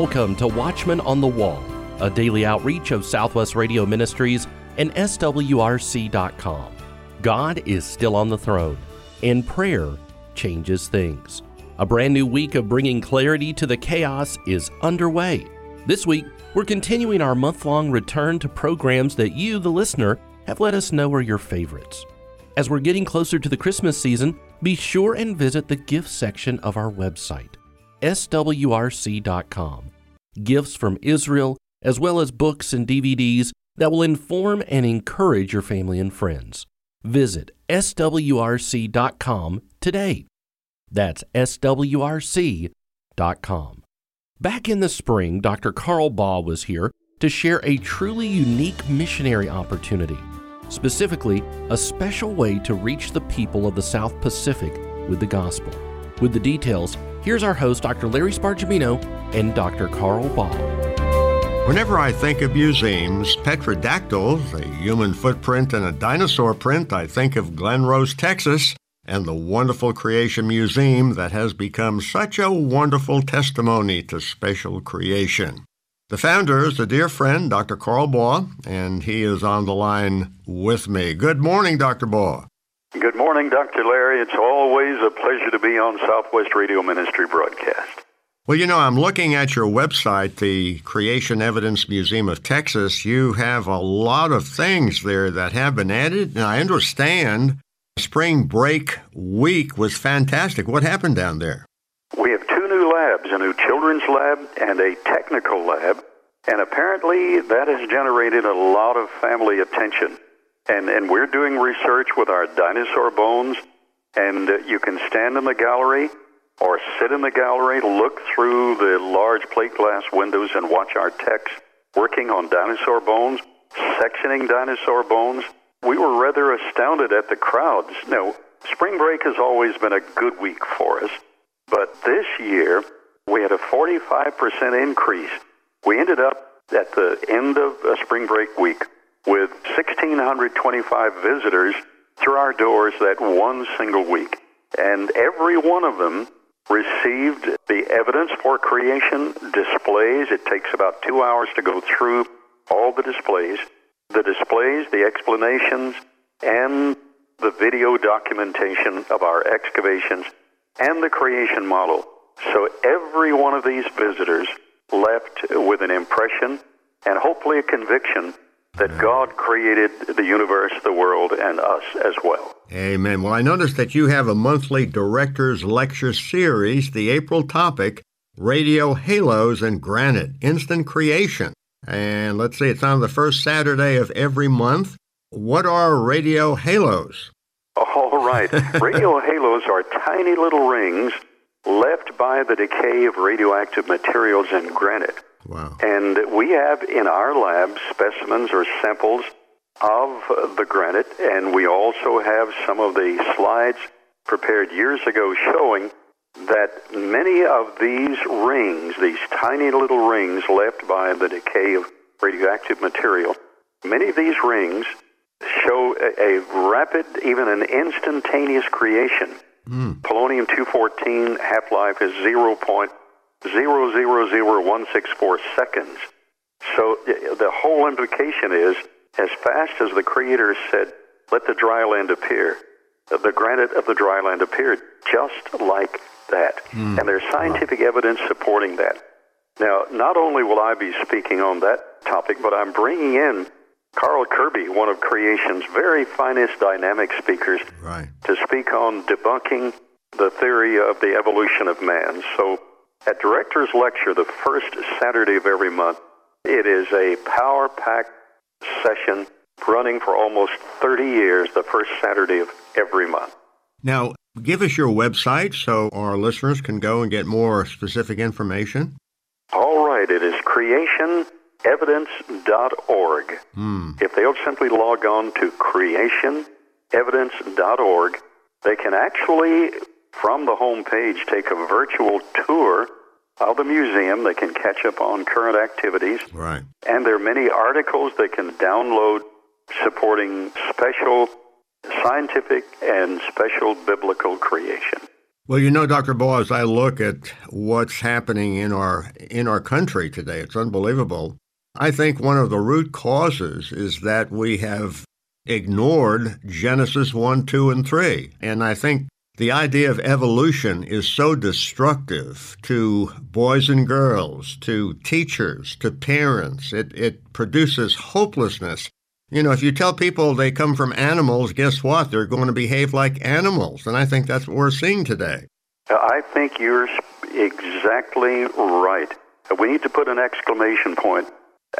Welcome to Watchman on the Wall, a daily outreach of Southwest Radio Ministries and SWRC.com. God is still on the throne, and prayer changes things. A brand new week of bringing clarity to the chaos is underway. This week, we're continuing our month long return to programs that you, the listener, have let us know are your favorites. As we're getting closer to the Christmas season, be sure and visit the gift section of our website swrc.com. Gifts from Israel, as well as books and DVDs that will inform and encourage your family and friends. Visit swrc.com today. That's swrc.com. Back in the spring, Dr. Carl Baugh was here to share a truly unique missionary opportunity, specifically, a special way to reach the people of the South Pacific with the gospel. With the details, Here's our host, Dr. Larry Spargimino and Dr. Carl Baugh. Whenever I think of museums, pterodactyls, a human footprint and a dinosaur print, I think of Glen Rose, Texas, and the wonderful Creation Museum that has become such a wonderful testimony to special creation. The founder is a dear friend, Dr. Carl Baugh, and he is on the line with me. Good morning, Dr. Baugh. Good morning, Dr. Larry. It's always a pleasure to be on Southwest Radio Ministry broadcast. Well, you know, I'm looking at your website, the Creation Evidence Museum of Texas. You have a lot of things there that have been added, and I understand spring break week was fantastic. What happened down there? We have two new labs a new children's lab and a technical lab, and apparently that has generated a lot of family attention. And, and we're doing research with our dinosaur bones, and uh, you can stand in the gallery or sit in the gallery, look through the large plate glass windows, and watch our techs working on dinosaur bones, sectioning dinosaur bones. We were rather astounded at the crowds. Now, spring break has always been a good week for us, but this year we had a 45% increase. We ended up at the end of a spring break week with 1,625 visitors through our doors that one single week. And every one of them received the evidence for creation displays. It takes about two hours to go through all the displays. The displays, the explanations, and the video documentation of our excavations and the creation model. So every one of these visitors left with an impression and hopefully a conviction that God created the universe, the world, and us as well. Amen. Well, I noticed that you have a monthly director's lecture series, the April topic, Radio Halos and Granite, Instant Creation. And let's see, it's on the first Saturday of every month. What are radio halos? All right. radio halos are tiny little rings left by the decay of radioactive materials in granite. Wow. And we have in our lab specimens or samples of the granite, and we also have some of the slides prepared years ago showing that many of these rings, these tiny little rings left by the decay of radioactive material, many of these rings show a, a rapid, even an instantaneous creation. Mm. Polonium 214 half life is 0.0 0.000164 seconds. So the whole implication is, as fast as the Creator said, let the dry land appear, the granite of the dry land appeared, just like that. Mm. And there's scientific wow. evidence supporting that. Now, not only will I be speaking on that topic, but I'm bringing in Carl Kerby, one of creation's very finest dynamic speakers, right. to speak on debunking the theory of the evolution of man. So at Director's Lecture, the first Saturday of every month, it is a power packed session running for almost 30 years, the first Saturday of every month. Now, give us your website so our listeners can go and get more specific information. All right, it is creationevidence.org. Hmm. If they'll simply log on to creationevidence.org, they can actually from the home page, take a virtual tour of the museum. They can catch up on current activities. Right. And there are many articles they can download supporting special scientific and special biblical creation. Well, you know, Dr. Baugh, as I look at what's happening in our in our country today, it's unbelievable. I think one of the root causes is that we have ignored Genesis 1, 2, and 3. And I think the idea of evolution is so destructive to boys and girls, to teachers, to parents. It, it produces hopelessness. You know, if you tell people they come from animals, guess what? They're going to behave like animals. And I think that's what we're seeing today. I think you're exactly right. We need to put an exclamation point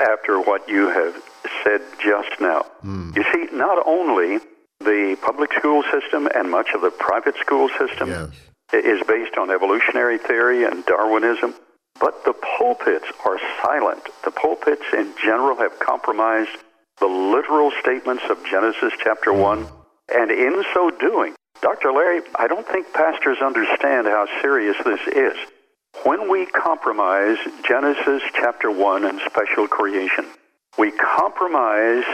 after what you have said just now. Mm. You see, not only the public school system and much of the private school system yes. is based on evolutionary theory and Darwinism, but the pulpits are silent. The pulpits in general have compromised the literal statements of Genesis chapter mm. 1. And in so doing, Dr. Larry, I don't think pastors understand how serious this is. When we compromise Genesis chapter 1 and special creation, we compromise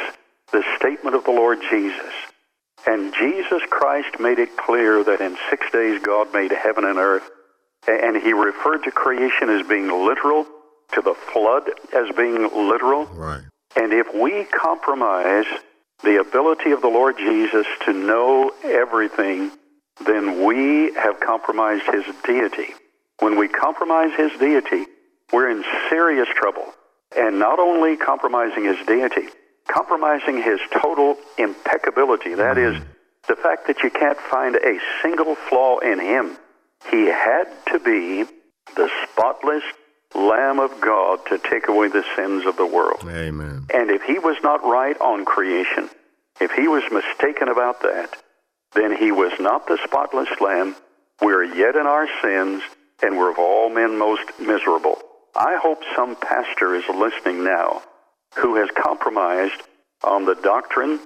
the statement of the Lord Jesus. And Jesus Christ made it clear that in six days God made heaven and earth. And he referred to creation as being literal, to the flood as being literal. Right. And if we compromise the ability of the Lord Jesus to know everything, then we have compromised his deity. When we compromise his deity, we're in serious trouble. And not only compromising his deity, compromising his total impeccability. That is, the fact that you can't find a single flaw in him. He had to be the spotless Lamb of God to take away the sins of the world. Amen. And if he was not right on creation, if he was mistaken about that, then he was not the spotless Lamb. We're yet in our sins, and we're of all men most miserable. I hope some pastor is listening now who has compromised on the doctrine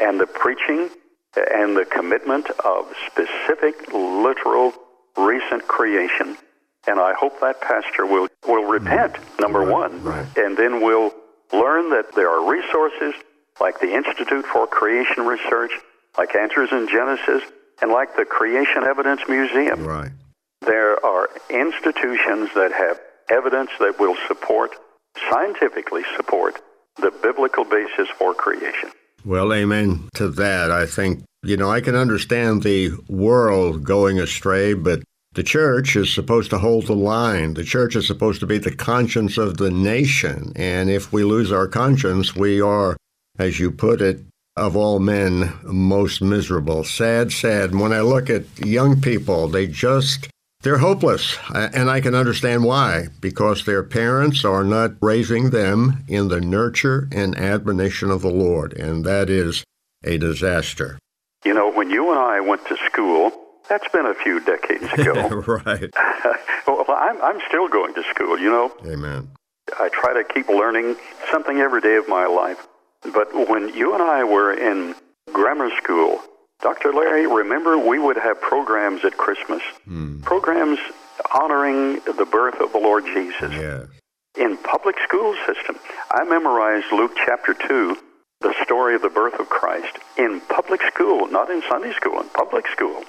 and the preaching and the commitment of specific, literal, recent creation and I hope that pastor will, will repent, mm-hmm. number right, one, right. and then we'll learn that there are resources like the Institute for Creation Research, like Answers in Genesis, and like the Creation Evidence Museum. Right. There are institutions that have evidence that will support, scientifically support, the biblical basis for creation. Well, amen to that. I think, you know, I can understand the world going astray, but the church is supposed to hold the line. The church is supposed to be the conscience of the nation. And if we lose our conscience, we are, as you put it, of all men, most miserable. Sad, sad. When I look at young people, they just, they're hopeless. Uh, and I can understand why, because their parents are not raising them in the nurture and admonition of the Lord. And that is a disaster. You know, when you and I went to school, that's been a few decades ago. right. well, I'm, I'm still going to school, you know. Amen. I try to keep learning something every day of my life. But when you and I were in grammar school, Dr. Larry, remember we would have programs at Christmas, hmm. programs honoring the birth of the Lord Jesus. In public school system, I memorized Luke chapter 2, the story of the birth of Christ, in public school, not in Sunday school, in public school.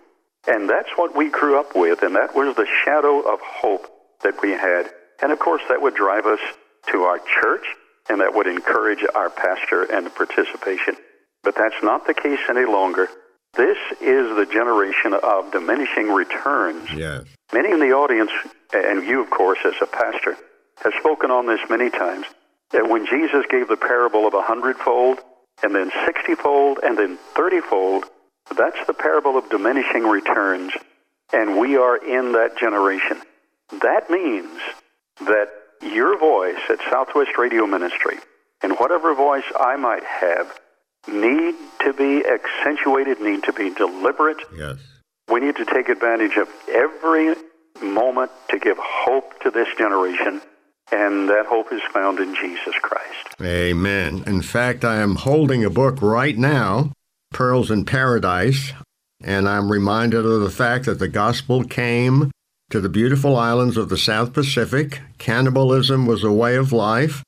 And that's what we grew up with, and that was the shadow of hope that we had. And of course, that would drive us to our church, and that would encourage our pastor and the participation. But that's not the case any longer. This is the generation of diminishing returns. Yes. Many in the audience, and you, of course, as a pastor, have spoken on this many times, that when Jesus gave the parable of a hundredfold, and then sixtyfold, and then thirtyfold, that's the parable of diminishing returns, and we are in that generation. That means that your voice at Southwest Radio Ministry, and whatever voice I might have, need to be accentuated, need to be deliberate. Yes. We need to take advantage of every moment to give hope to this generation, and that hope is found in Jesus Christ. Amen. In fact, I am holding a book right now Pearls in Paradise, and I'm reminded of the fact that the gospel came to the beautiful islands of the South Pacific. Cannibalism was a way of life.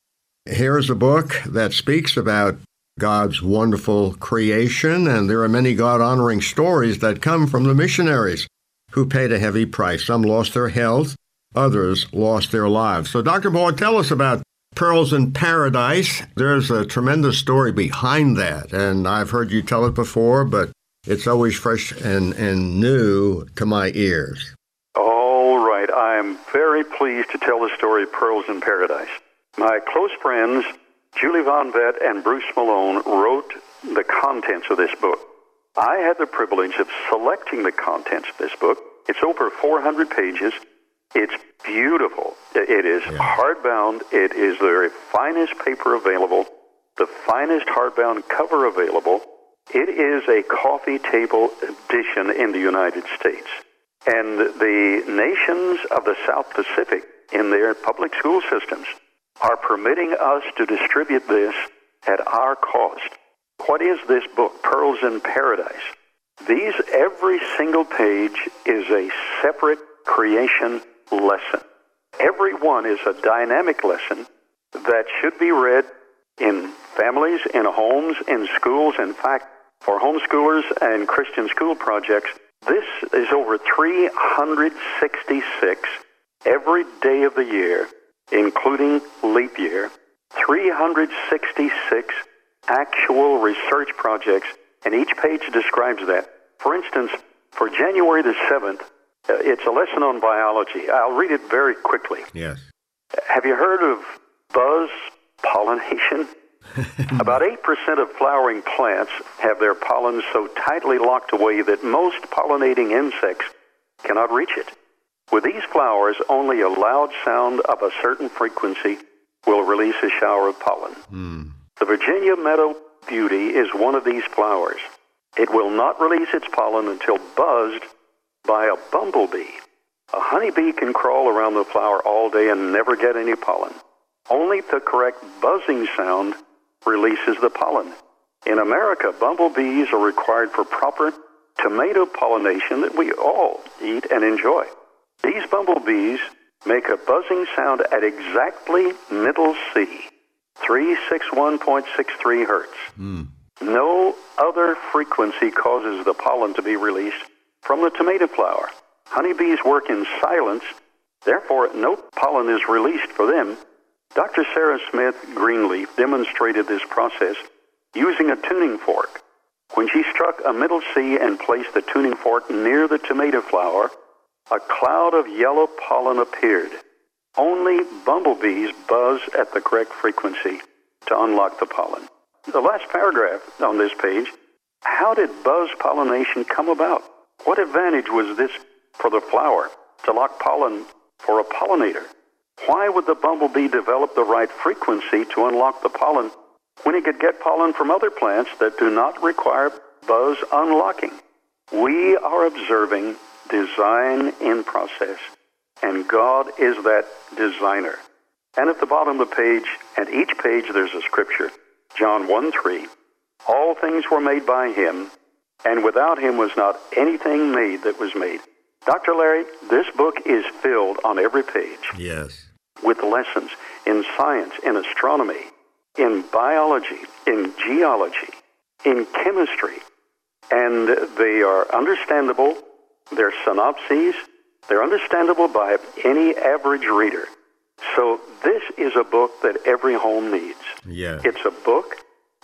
Here's a book that speaks about God's wonderful creation, and there are many God honoring stories that come from the missionaries. who paid a heavy price. Some lost their health, others lost their lives. So, Dr. Baugh, tell us about Pearls in Paradise. There's a tremendous story behind that, and I've heard you tell it before, but it's always fresh and, and new to my ears. All right. I'm very pleased to tell the story of Pearls in Paradise. My close friends, Julie Von Vett and Bruce Malone, wrote the contents of this book. I had the privilege of selecting the contents of this book. It's over 400 pages. It's beautiful. It is yeah. hardbound. It is the very finest paper available, the finest hardbound cover available. It is a coffee table edition in the United States. And the nations of the South Pacific, in their public school systems, are permitting us to distribute this at our cost. What is this book, Pearls in Paradise? These, every single page is a separate creation lesson. Every one is a dynamic lesson that should be read in families, in homes, in schools. In fact, for homeschoolers and Christian school projects, this is over 366 every day of the year, including leap year, 366 actual research projects, and each page describes that. For instance, for January the 7th, uh, it's a lesson on biology. I'll read it very quickly. Yes. Have you heard of buzz pollination? About 8% of flowering plants have their pollen so tightly locked away that most pollinating insects cannot reach it. With these flowers, only a loud sound of a certain frequency will release a shower of pollen. Mm. The Virginia Meadow Beauty is one of these flowers. It will not release its pollen until buzzed by a bumblebee. A honeybee can crawl around the flower all day and never get any pollen. Only the correct buzzing sound releases the pollen. In America, bumblebees are required for proper tomato pollination that we all eat and enjoy. These bumblebees make a buzzing sound at exactly middle C, 361.63 hertz. Mm. No other frequency causes the pollen to be released from the tomato flower. Honeybees work in silence, therefore, no pollen is released for them. Dr. Sarah Smith Greenleaf demonstrated this process using a tuning fork. When she struck a middle C and placed the tuning fork near the tomato flower, a cloud of yellow pollen appeared. Only bumblebees buzz at the correct frequency to unlock the pollen. The last paragraph on this page how did buzz pollination come about? What advantage was this for the flower to lock pollen for a pollinator? Why would the bumblebee develop the right frequency to unlock the pollen when it could get pollen from other plants that do not require buzz unlocking? We are observing design in process, and God is that designer. And at the bottom of the page, at each page, there's a scripture. John 1 3. All things were made by him, and without him was not anything made that was made. Dr. Larry, this book is filled on every page. Yes. With lessons in science, in astronomy, in biology, in geology, in chemistry. And they are understandable they're synopses. They're understandable by any average reader. So this is a book that every home needs. Yeah. It's a book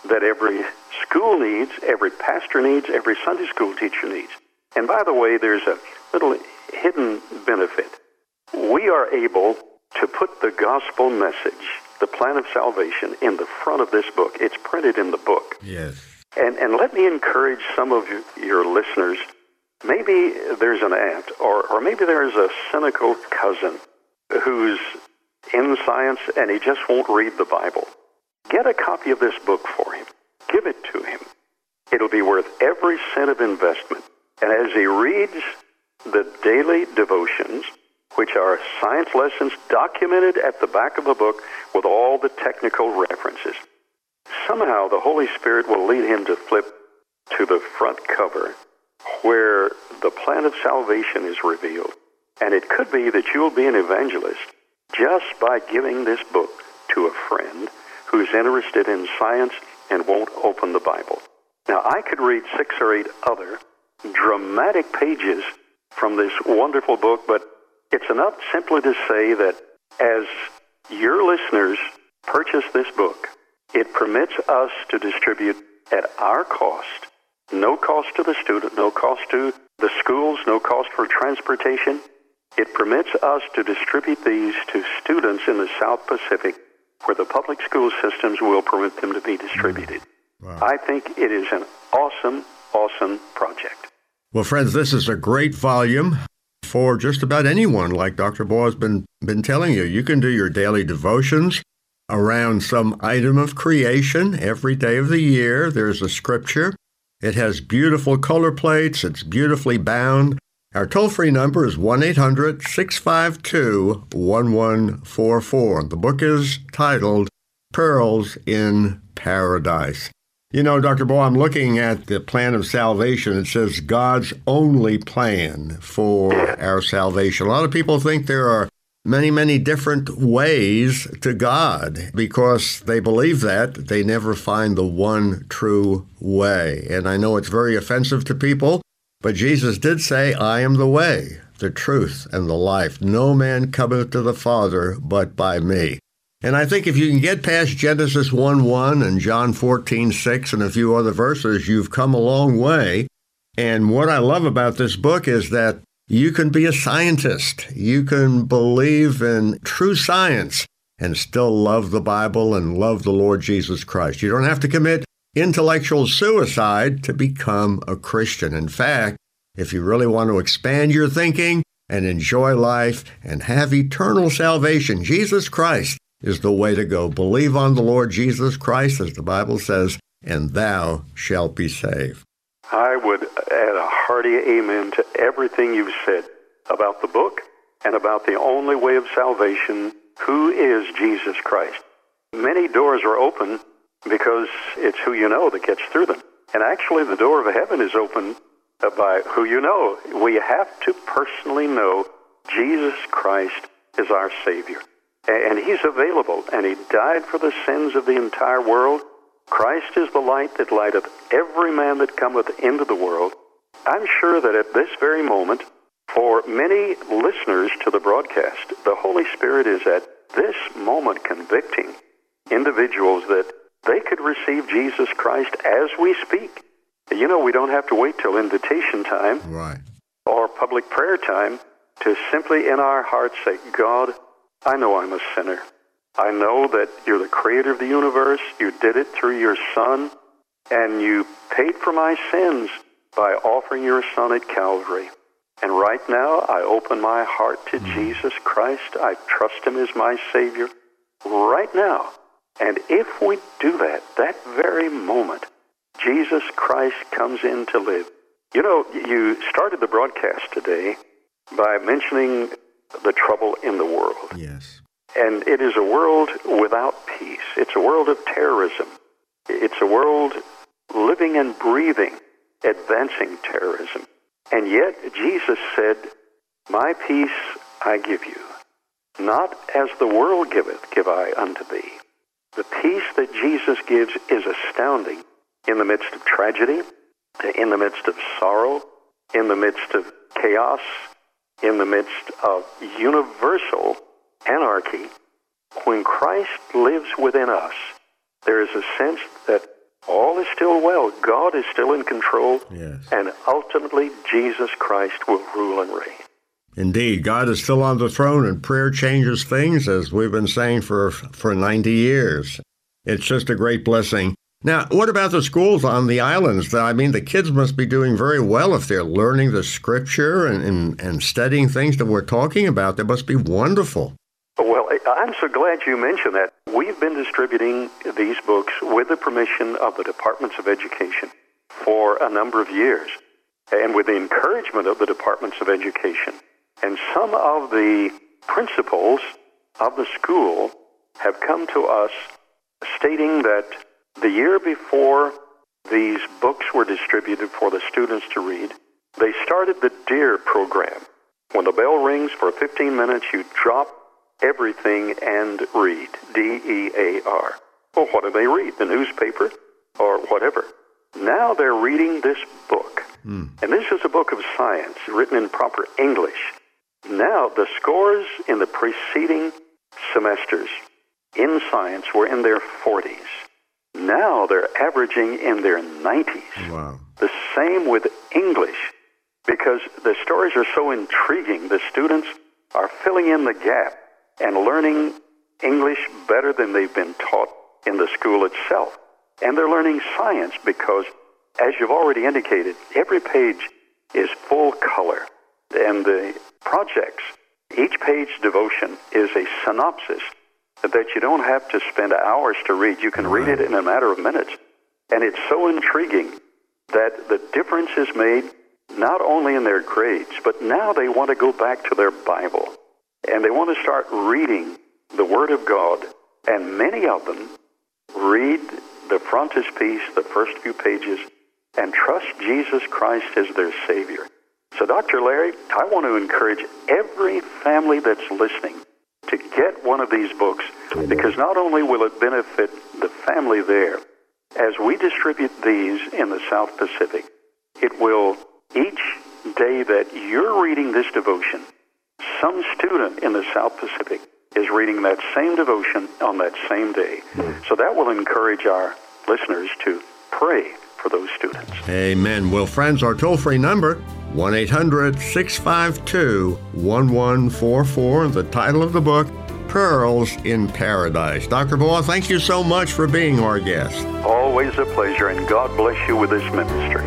that every school needs, every pastor needs, every Sunday school teacher needs. And by the way, there's a little hidden benefit. We are able to put the gospel message, the plan of salvation, in the front of this book. It's printed in the book. Yes. And, and let me encourage some of your listeners maybe there's an aunt, or, or maybe there's a cynical cousin who's in science and he just won't read the Bible. Get a copy of this book for him. Give it to him. It'll be worth every cent of investment. And as he reads the daily devotions, which are science lessons documented at the back of the book with all the technical references, somehow the Holy Spirit will lead him to flip to the front cover where the plan of salvation is revealed. And it could be that you'll be an evangelist just by giving this book to a friend who's interested in science and won't open the Bible. Now, I could read six or eight other dramatic pages from this wonderful book, but it's enough simply to say that as your listeners purchase this book, it permits us to distribute at our cost, no cost to the student, no cost to the schools, no cost for transportation. It permits us to distribute these to students in the South Pacific where the public school systems will permit them to be distributed. Wow. I think it is an awesome, awesome project. Well, friends, this is a great volume for just about anyone, like Dr. Baugh has been, been telling you. You can do your daily devotions around some item of creation every day of the year. There's a scripture. It has beautiful color plates, it's beautifully bound. Our toll free number is 1 800 652 1144. The book is titled Pearls in Paradise. You know, Dr. Baugh, I'm looking at the plan of salvation. It says God's only plan for our salvation. A lot of people think there are many, many different ways to God because they believe that. They never find the one true way. And I know it's very offensive to people, but Jesus did say, I am the way, the truth, and the life. No man cometh to the Father but by me. And I think if you can get past Genesis 1 1 and John 14 6 and a few other verses, you've come a long way. And what I love about this book is that you can be a scientist. You can believe in true science and still love the Bible and love the Lord Jesus Christ. You don't have to commit intellectual suicide to become a Christian. In fact, if you really want to expand your thinking and enjoy life and have eternal salvation, Jesus Christ is the way to go. Believe on the Lord Jesus Christ, as the Bible says, and thou shalt be saved. I would hearty amen to everything you've said about the book and about the only way of salvation, who is Jesus Christ. Many doors are open because it's who you know that gets through them. And actually, the door of heaven is open by who you know. We have to personally know Jesus Christ is our Savior. And He's available, and He died for the sins of the entire world. Christ is the light that lighteth every man that cometh into the world. I'm sure that at this very moment, for many listeners to the broadcast, the Holy Spirit is at this moment convicting individuals that they could receive Jesus Christ as we speak. You know, we don't have to wait till invitation time right. or public prayer time to simply in our hearts say, God, I know I'm a sinner. I know that you're the creator of the universe. You did it through your son, and you paid for my sins by offering your son at Calvary. And right now, I open my heart to mm. Jesus Christ. I trust him as my Savior right now. And if we do that, that very moment, Jesus Christ comes in to live. You know, you started the broadcast today by mentioning the trouble in the world. Yes. And it is a world without peace. It's a world of terrorism. It's a world living and breathing, advancing terrorism. And yet, Jesus said, My peace I give you. Not as the world giveth, give I unto thee. The peace that Jesus gives is astounding in the midst of tragedy, in the midst of sorrow, in the midst of chaos, in the midst of universal anarchy, when Christ lives within us, there is a sense that all is still well. God is still in control. Yes. And ultimately, Jesus Christ will rule and reign. Indeed, God is still on the throne, and prayer changes things, as we've been saying for, for 90 years. It's just a great blessing. Now, what about the schools on the islands? I mean, the kids must be doing very well if they're learning the scripture and, and, and studying things that we're talking about. That must be wonderful. Well, I'm so glad you mentioned that. We've been distributing these books with the permission of the Departments of Education for a number of years and with the encouragement of the Departments of Education. And some of the principals of the school have come to us stating that the year before these books were distributed for the students to read, they started the DEAR program. When the bell rings for 15 minutes, you drop everything and read. D E A R. Well, what do they read? The newspaper or whatever. Now they're reading this book. Hmm. And this is a book of science written in proper English. Now, the scores in the preceding semesters in science were in their 40s. Now they're averaging in their 90s. Wow. The same with English, because the stories are so intriguing. The students are filling in the gap and learning English better than they've been taught in the school itself. And they're learning science because, as you've already indicated, every page is full color. And the projects, each page devotion is a synopsis that you don't have to spend hours to read. You can read it in a matter of minutes. And it's so intriguing that the difference is made not only in their grades, but now they want to go back to their Bible and they want to start reading the Word of God. And many of them read the frontispiece, the first few pages, and trust Jesus Christ as their Savior. So, Dr. Larry, I want to encourage every family that's listening to get one of these books because not only will it benefit the family there, as we distribute these in the South Pacific, it will each day that you're reading this devotion, some student in the South Pacific is reading that same devotion on that same day. So that will encourage our listeners to pray for those students. Amen. Well, friends, our toll free number 1 800 652 1144. The title of the book, Pearls in Paradise. Dr. Baugh, thank you so much for being our guest. Always a pleasure, and God bless you with this ministry.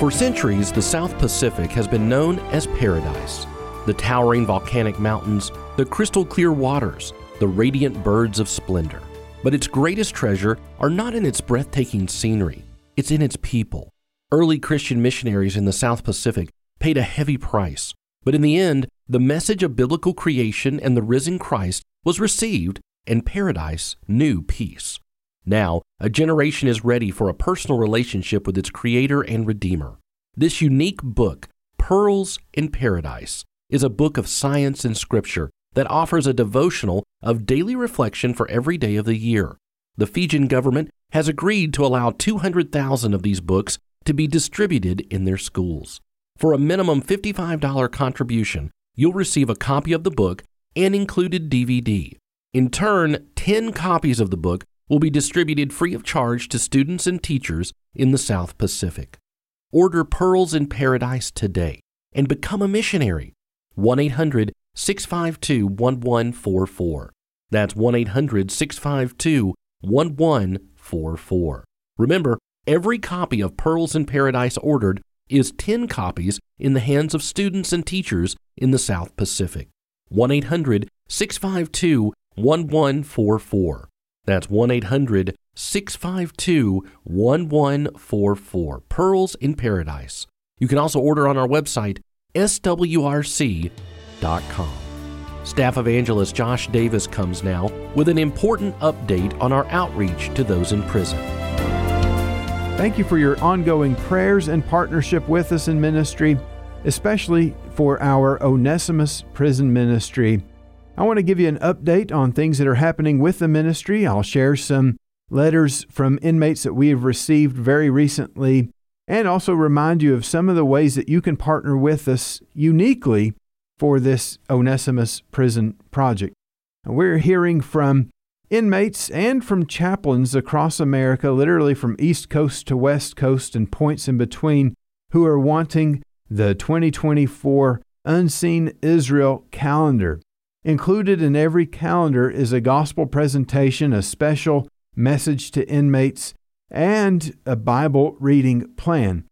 For centuries, the South Pacific has been known as paradise. The towering volcanic mountains, the crystal clear waters, the radiant birds of splendor. But its greatest treasure are not in its breathtaking scenery, it's in its people. Early Christian missionaries in the South Pacific paid a heavy price, but in the end, the message of biblical creation and the risen Christ was received, and paradise knew peace. Now, a generation is ready for a personal relationship with its Creator and Redeemer. This unique book, Pearls in Paradise, is a book of science and scripture that offers a devotional of daily reflection for every day of the year. The Fijian government has agreed to allow 200,000 of these books to be distributed in their schools. For a minimum $55 contribution, you'll receive a copy of the book and included DVD. In turn, 10 copies of the book will be distributed free of charge to students and teachers in the South Pacific. Order Pearls in Paradise today and become a missionary. 1 800 652 1144. That's 1 800 652 1144. Remember, every copy of Pearls in Paradise ordered is 10 copies in the hands of students and teachers in the South Pacific. 1 800 652 1144. That's 1 800 652 1144. Pearls in Paradise. You can also order on our website, swrc.com. Staff Evangelist Josh Davis comes now with an important update on our outreach to those in prison. Thank you for your ongoing prayers and partnership with us in ministry, especially for our Onesimus Prison Ministry. I want to give you an update on things that are happening with the ministry. I'll share some letters from inmates that we have received very recently and also remind you of some of the ways that you can partner with us uniquely for this Onesimus Prison Project. We're hearing from inmates and from chaplains across America, literally from East Coast to West Coast and points in between, who are wanting the 2024 Unseen Israel calendar. Included in every calendar is a gospel presentation, a special message to inmates, and a Bible reading plan.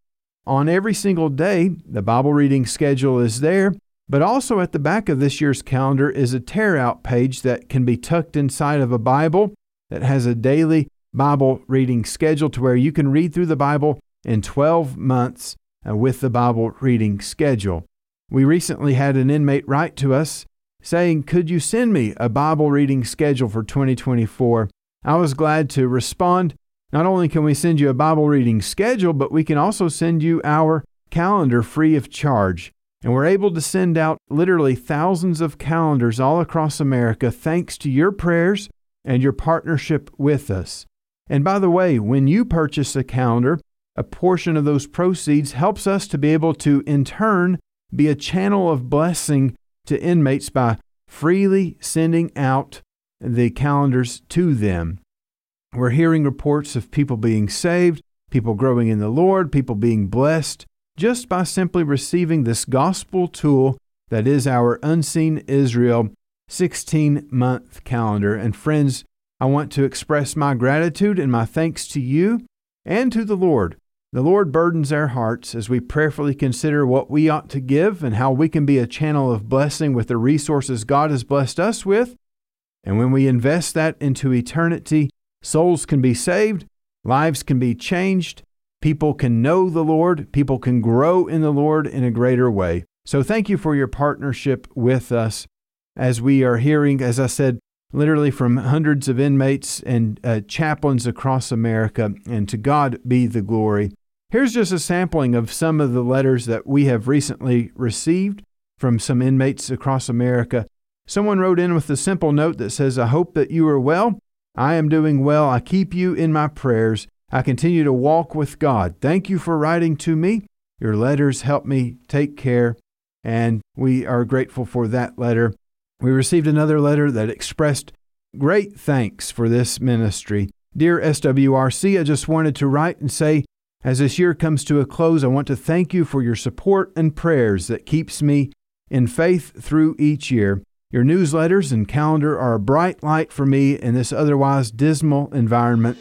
On every single day, the Bible reading schedule is there, but also at the back of this year's calendar is a tear out page that can be tucked inside of a Bible that has a daily Bible reading schedule to where you can read through the Bible in 12 months uh, with the Bible reading schedule. We recently had an inmate write to us saying, Could you send me a Bible reading schedule for 2024? I was glad to respond. Not only can we send you a Bible reading schedule, but we can also send you our calendar free of charge. And we're able to send out literally thousands of calendars all across America thanks to your prayers and your partnership with us. And by the way, when you purchase a calendar, a portion of those proceeds helps us to be able to, in turn, be a channel of blessing to inmates by freely sending out the calendars to them. We're hearing reports of people being saved, people growing in the Lord, people being blessed just by simply receiving this gospel tool that is our Unseen Israel 16 month calendar. And friends, I want to express my gratitude and my thanks to you and to the Lord. The Lord burdens our hearts as we prayerfully consider what we ought to give and how we can be a channel of blessing with the resources God has blessed us with. And when we invest that into eternity, souls can be saved, lives can be changed, people can know the Lord, people can grow in the Lord in a greater way. So thank you for your partnership with us as we are hearing, as I said, literally from hundreds of inmates and uh, chaplains across America, and to God be the glory. Here's just a sampling of some of the letters that we have recently received from some inmates across America. Someone wrote in with a simple note that says, I hope that you are well. I am doing well. I keep you in my prayers. I continue to walk with God. Thank you for writing to me. Your letters help me take care, and we are grateful for that letter. We received another letter that expressed great thanks for this ministry. Dear SWRC, I just wanted to write and say, as this year comes to a close, I want to thank you for your support and prayers that keeps me in faith through each year. Your newsletters and calendar are a bright light for me in this otherwise dismal environment.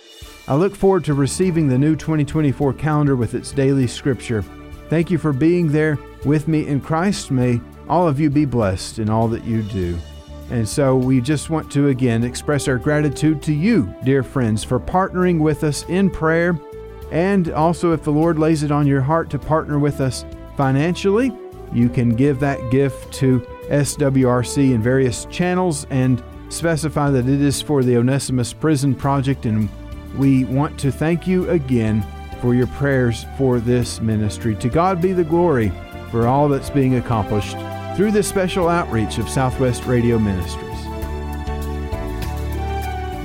I look forward to receiving the new 2024 calendar with its daily scripture. Thank you for being there with me in Christ. May all of you be blessed in all that you do. And so we just want to again express our gratitude to you, dear friends, for partnering with us in prayer. And also, if the Lord lays it on your heart to partner with us financially, you can give that gift to SWRC in various channels and specify that it is for the Onesimus Prison Project. And we want to thank you again for your prayers for this ministry. To God be the glory for all that's being accomplished through this special outreach of Southwest Radio Ministries.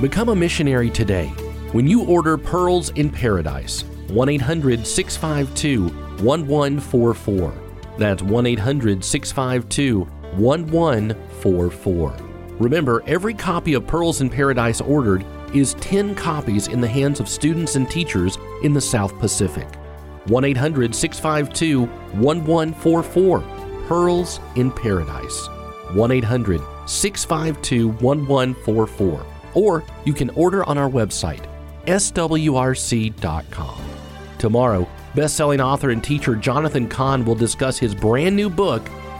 Become a missionary today when you order Pearls in Paradise. 1 800 652 1144. That's 1 800 652 1144. Remember, every copy of Pearls in Paradise ordered is 10 copies in the hands of students and teachers in the South Pacific. 1 800 652 1144 Pearls in Paradise. 1 800 652 1144. Or you can order on our website, swrc.com. Tomorrow, best-selling author and teacher Jonathan Cahn will discuss his brand new book,